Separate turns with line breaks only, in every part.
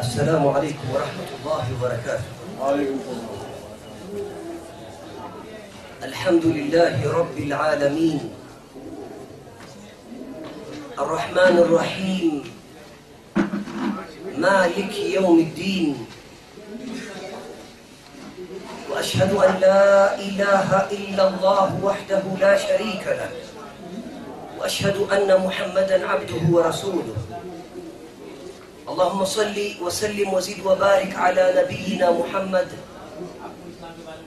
السلام عليكم ورحمة الله وبركاته.
وعليكم السلام.
الحمد لله رب العالمين. الرحمن الرحيم. مالك يوم الدين. وأشهد أن لا إله إلا الله وحده لا شريك له. وأشهد أن محمدا عبده ورسوله. اللهم صل وسلم وزد وبارك على نبينا محمد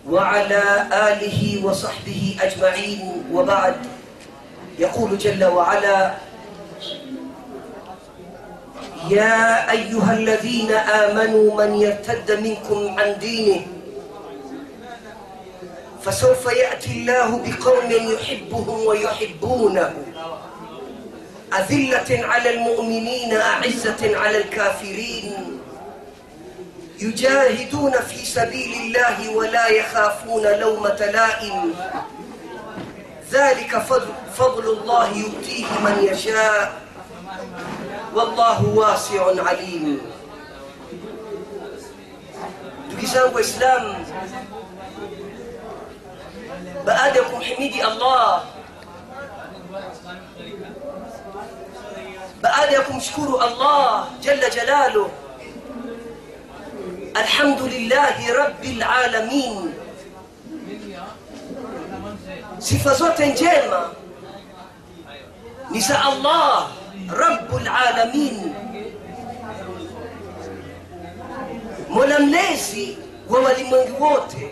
وعلى آله وصحبه أجمعين وبعد. يقول جل وعلا يا أيها الذين آمنوا من يرتد منكم عن دينه فسوف يأتي الله بقوم يحبهم ويحبونه أذلة على المؤمنين أعزة على الكافرين. يجاهدون في سبيل الله ولا يخافون لومة لائم. ذلك فضل, فضل الله يؤتيه من يشاء. والله واسع عليم. Ndugu zangu waislamu baada allah بآل يكم شكروا الله جل جلاله. الحمد لله رب العالمين. صفة زوت جيمة نساء الله رب العالمين. ململيزي وولي منغوتي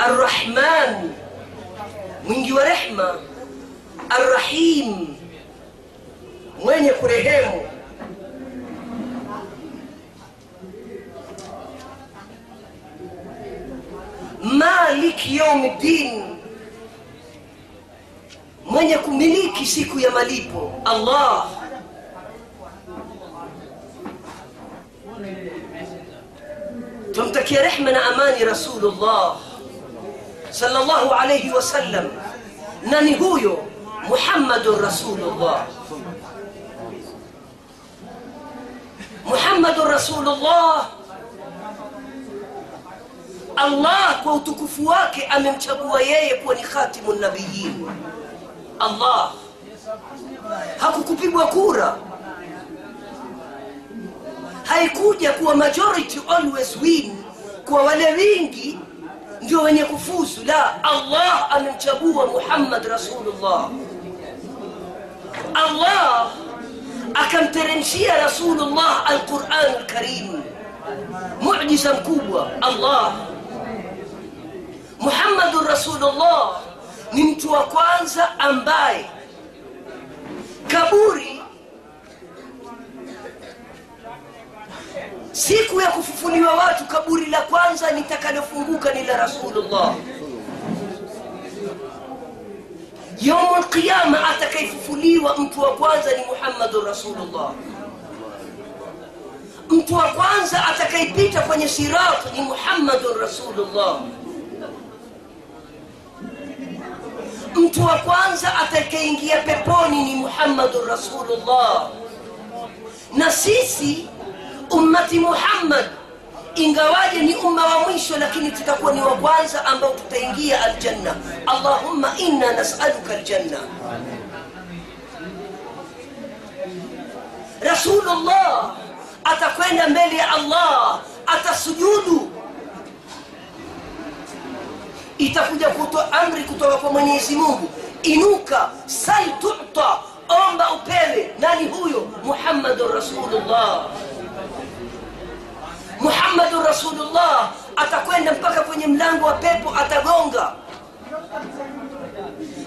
الرحمن منجي ورحمة الرحيم. Mwenye kurehemu maliki yaumiddin mwenye kumiliki siku ya malipo allah tumtakia rehma na amani rasulullah sallallahu alayhi wasallam nani huyo muhammadun rasulullah muhammadun rasulullah. Allah kwa utukufu wake amemchagua yeye kuwa ni khatimu nabiyin allah. Hakukupigwa kura. Haikuja kuwa majority always win. Kwa wale wingi ndio wenye kufuzu. La allah amemchagua muhammad rasulullah. Allah akamteremshia rasulullah alquran lkarimu mujiza mkubwa allah. Muhammadun rasulullah ni mtu wa kwanza ambaye kaburi siku ya kufufuliwa watu kaburi la kwanza nitakalofunguka ni la rasulullah yaumu lqiyama atakayefufuliwa mtu wa kwanza ni muhammadun rasulullah. Mtu wa kwanza atakayepita kwenye sirat ni muhammadun rasulullah. Mtu wa kwanza atakayeingia peponi ni muhammadun rasulullah. Na sisi ummati muhammad ingawaje ni umma wa mwisho lakini tutakuwa ni wa kwanza ambao tutaingia aljanna. Allahumma inna nasaluka aljanna. Rasulullah atakwenda mbele ya allah atasujudu. Itakuja kutoa amri kutoka kwa mwenyezi mungu. Inuka sal tuta omba upewe nani huyo? Muhammadun rasulullah muhammadun rasulullah atakwenda mpaka kwenye mlango wa pepo atagonga.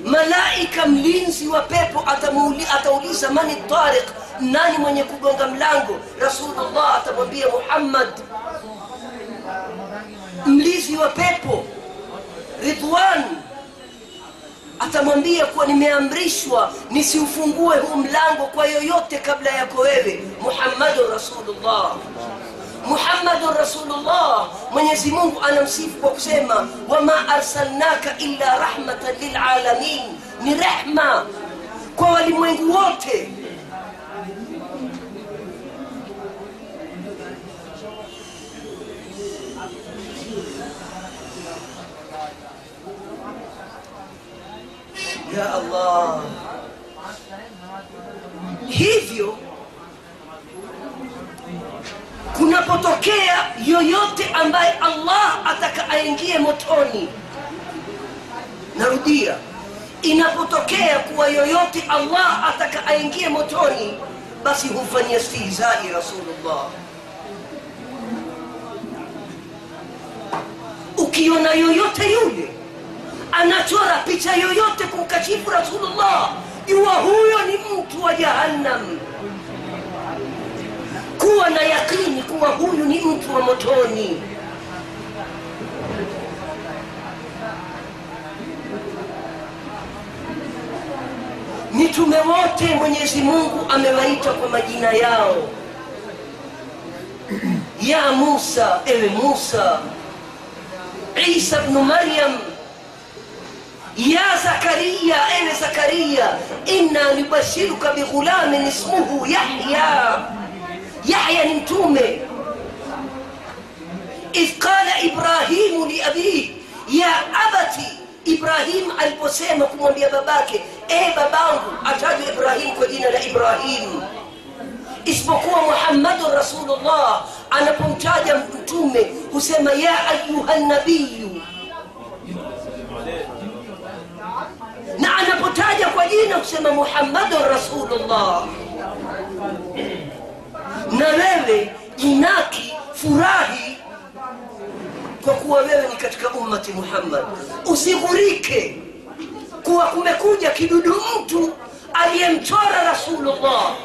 Malaika mlinzi wa pepo atauliza mani tariq nani mwenye kugonga mlango? Rasulullah atamwambia muhammad. Mlinzi wa pepo ridwan atamwambia kuwa nimeamrishwa nisiufungue huu mlango kwa yoyote kabla yako wewe muhammadun rasulullah muhammadun rasulullah. Mwenyezi mungu anamsifu kwa kusema wama arsalnaka illa rahmatan lilalamin ni rehma kwa walimwengu wote. Ya allah. Hivyo kunapotokea yoyote ambaye allah ataka aingie motoni. Narudia inapotokea kuwa yoyote allah ataka aingie motoni basi hufanyia stihzai rasulullah. Ukiona yoyote yule anachora picha yoyote kumkashifu rasulullah jua huyo ni mtu wa jahannam. Kuwa na yakini huyu ni mtu wa motoni. Mitume wote mwenyezi mungu amewaita kwa majina yao. Ya musa ewe musa. Isa bnu maryam. Ya zakaria ewe zakaria. Inna nubashiruka bighulamin ismuhu yahya. Yahya ni mtume idh qala ibrahimu liabih ya abati ibrahim aliposema kumwambia babake e babangu atajwa ibrahim kwa jina la ibrahim. Isipokuwa muhammadun rasulullah anapomtaja mtume husema ya ayuha nabiyu na anapotaja kwa jina husema muhammadun rasulullah. Na wewe jinaki furahi kwa kuwa wewe ni katika ummati muhammad. Usighurike kuwa kumekuja kidudu mtu aliyemchora rasulullah.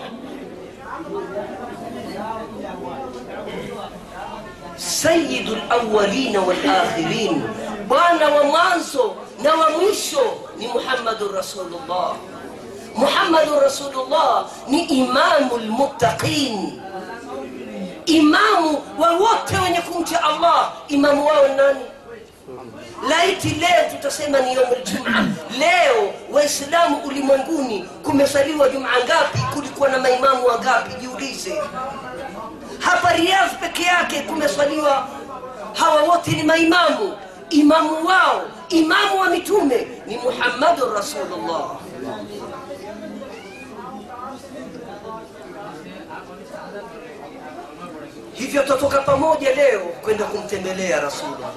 Sayidu lawalina walakhirin bwana wa mwanzo na wa mwisho ni muhammadun rasulullah. Muhammadun rasulullah ni imamu lmuttaqin imamu wa wote wenye kumcha allah imamu wao nani? Laiti leo tutasema ni yaum ljuma leo waislamu ulimwenguni kumesaliwa juma ngapi? Kulikuwa na maimamu wangapi? Jiulize. Hapa riadh peke yake kumesaliwa. Hawa wote ni maimamu. Imamu wao imamu wa mitume ni muhammadun rasulullah hivyo tutatoka pamoja leo kwenda kumtembelea rasulullah.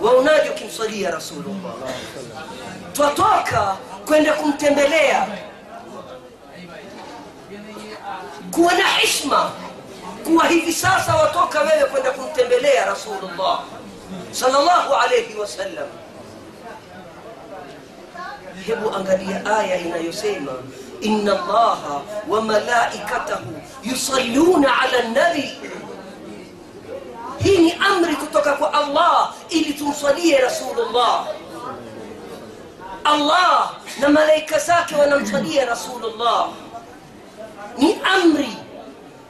Waonaje ukimswalia rasulullah? Twatoka kwenda kumtembelea. Kuwa na hishma kuwa hivi sasa watoka wewe kwenda kumtembelea rasulullah salllahu alaihi wasallam. Hebu angalia aya inayosema inna allaha wa malaikatahu yusalluna ala nabi hii ni amri kutoka kwa allah ili tumswalie rasulullah allah na malaika zake wanamswalia rasulullah ni amri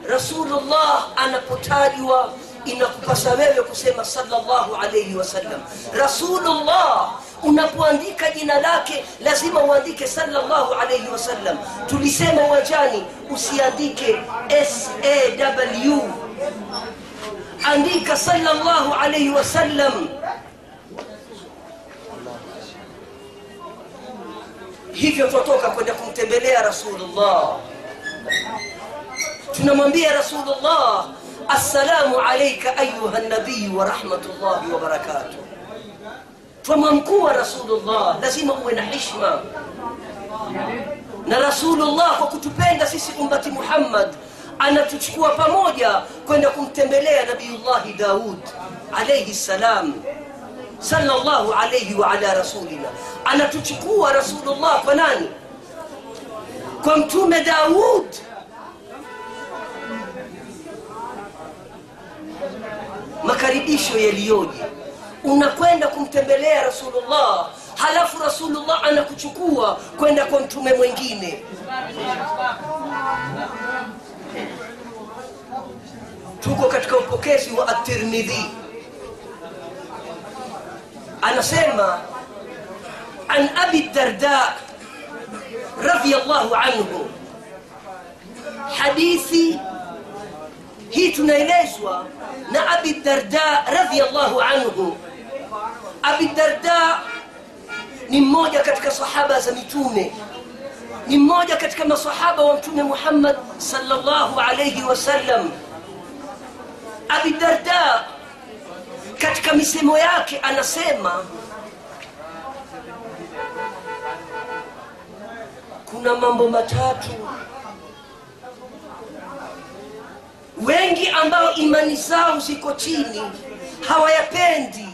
rasulullah anapotajwa inakupasa wewe kusema salllahu alaihi wasallam rasulullah unapoandika jina lake lazima uandike salllahu alaihi wasallam tulisema uwanjani usiandike saw andika salllahu alaihi wasallam hivyo twatoka kwenda kumtembelea rasulullah. Tunamwambia rasulullah assalamu alaika ayuha nabiyu wa rahmatullahi wa barakatuh twamwamkua rasulullah lazima uwe na hishma na rasulullah kwa kutupenda sisi ummati muhammad anatuchukua pamoja kwenda kumtembelea nabiyullahi daud alaihi ssalam salllahu alaihi wala rasulina. Anatuchukua rasulullah kwa nani? Kwa mtume daud. Makaribisho yaliyoje unakwenda kumtembelea rasulullah halafu rasulullah anakuchukua kwenda kwa mtume mwingine. Tuko katika upokezi wa at-tirmidhi. Anasema an abi darda radiyallahu anhu. Hadithi hii tunaelezwa na abi darda radiyallahu anhu abi darda ni mmoja katika sahaba za mitume. Ni mmoja katika masahaba wa mtume muhammad salllahu alaihi wasallam abi darda katika misemo yake anasema kuna mambo matatu wengi ambao imani zao ziko chini hawayapendi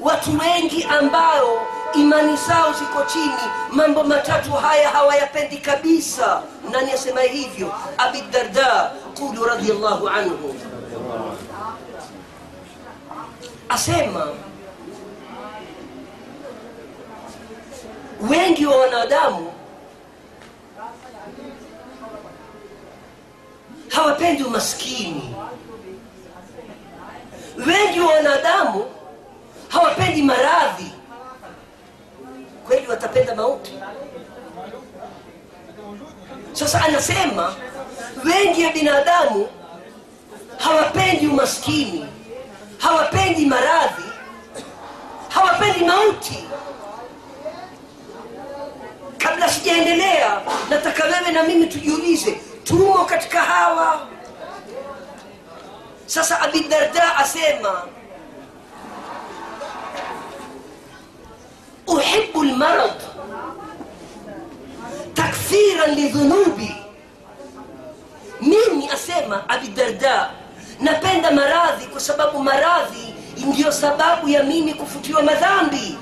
watu wengi ambao imani zao ziko chini mambo matatu haya hawayapendi kabisa. Nani asema hivyo? Abi darda qulu radiallahu anhu. Asema wengi wa wanadamu hawapendi umaskini wengi wa wanadamu hawapendi maradhi kweli watapenda mauti sasa anasema wengi ya binadamu hawapendi umaskini hawapendi maradhi hawapendi mauti. Kabla sijaendelea nataka wewe na mimi tujiulize tumo katika hawa? Sasa abidarda asema uhibu lmarad takfiran lidhunubi mimi asema abidarda napenda maradhi kwa sababu maradhi ndiyo sababu ya mimi kufutiwa madhambi.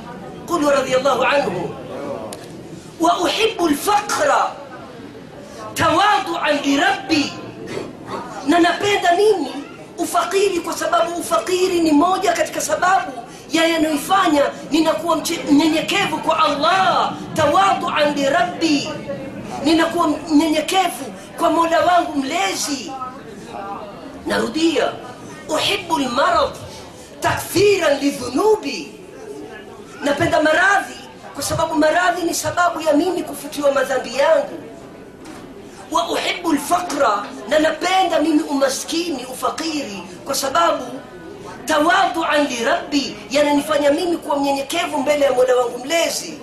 Qulu radiallahu anhu. Wa uhibu lfaqra tawaduan lirabbi na napenda mimi ufakiri kwa sababu ufakiri ni moja katika sababu ya yanayoifanya ninakuwa mnyenyekevu kwa allah. Tawaduan lirabbi ninakuwa mnyenyekevu kwa mola wangu mlezi. Narudia uhibu lmarad takthiran lidhunubi. Napenda maradhi kwa sababu maradhi ni sababu ya mimi kufutiwa madhambi yangu. Wa uhibu lfaqra na napenda mimi umaskini ufakiri kwa sababu tawaduan lirabbi yananifanya mimi kuwa mnyenyekevu mbele ya mola wangu mlezi.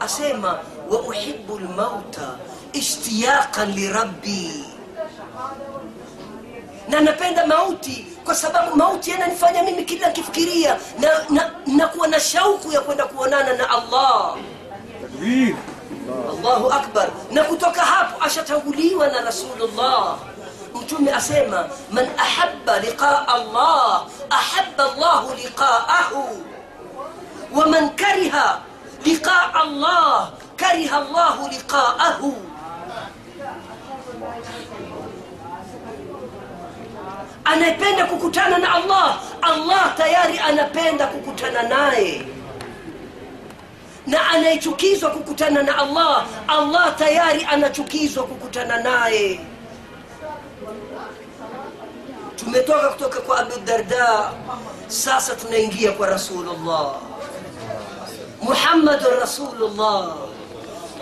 Asema uhibu lmauta ishtiyaqan lirabbi na napenda mauti kwa sababu mauti yananifanya mimi kila nkifikiria na, na, nakuwa na shauku ya kwenda kuonana na allah
takbir
allahu akbar na kutoka hapo ashatanguliwa na rasulullah mtume asema man ahaba liqaa allah ahaba llahu liqaahu waman kariha liqaa allah kariha الله لقاءه anayependa kukutana na allah. Allah tayari anapenda kukutana naye. Na anayechukizwa kukutana na allah. Allah tayari anachukizwa kukutana naye. Tumetoka kutoka kwa abudarda sasa tunaingia kwa rasulullah. Muhammadun rasulullah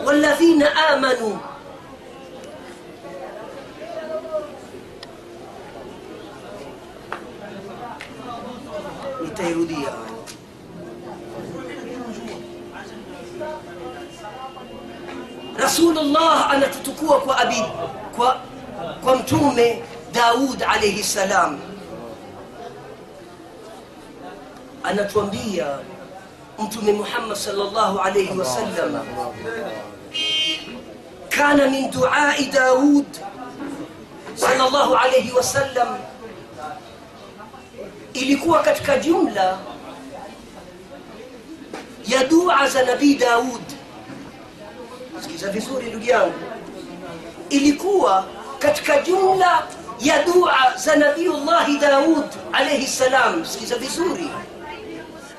والذين آمنوا. التيرودية رسول الله أنا تتكوى كو أبي كو كنتم داود عليه السلام أنا تنبيا أنتم محمد صلى الله عليه وسلم kana min duai daud salllahu alaihi wasallam ilikuwa katika jumla ya dua za nabii daud sikiza vizuri ndugu yangu ilikuwa katika jumla ya dua za nabiyullahi daud alaihi salam sikiza vizuri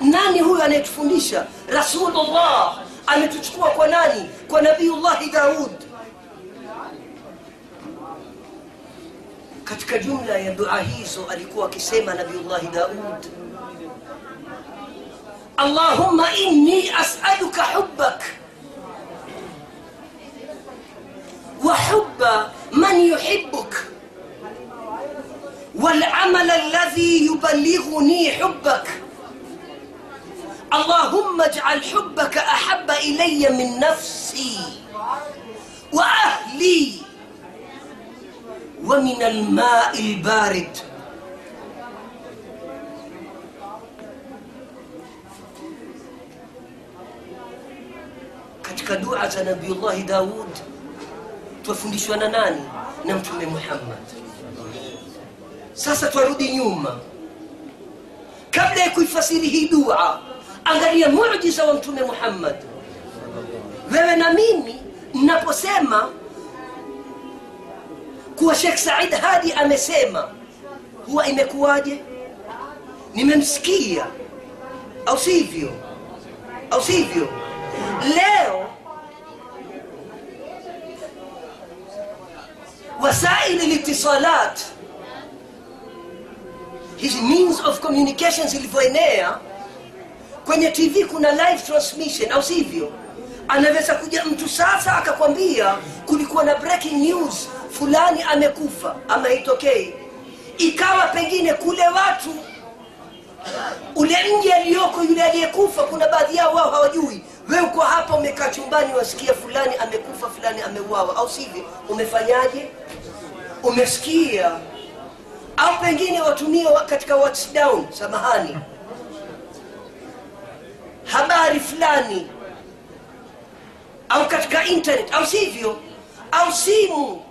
nani huyo anayetufundisha rasulullah ametuchukua kwa nani kwa nabiyullahi daud Katika jumla ya dua hizo alikuwa akisema Nabiullahi Daud, Allahumma inni as'aluka hubbak wa hubba man yuhibbuk والعمل الذي يبلغني حبك اللهم اجعل حبك احب الي من نفسي واهلي ahli الماء البارد katika dua za nabiullahi daud twafundishwa na nani? Na mtume muhammad. Sasa twarudi nyuma. Kabla ya kuifasiri hii dua angalia mujiza wa mtume muhammad. Wewe na mimi naposema kuwa shekh said hadi amesema huwa imekuwaje? Nimemsikia. Au sivyo? Au sivyo? Leo wasaili litisalat hizi means of communication zilivyoenea kwenye tv kuna live transmission au sivyo? Anaweza kuja mtu sasa akakwambia kulikuwa na breaking news fulani amekufa ama itokei ikawa pengine kule watu ule mji aliyoko yule aliyekufa kuna baadhi yao wao hawajui. We uko hapa umekaa chumbani wasikia fulani amekufa fulani ameuawa. Au sivyo? Umefanyaje? Umesikia? Au pengine watumie wa- katika whatsapp samahani. Habari fulani. Au katika internet au sivyo? Au simu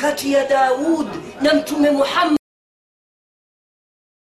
kati ya daud na mtume muhammad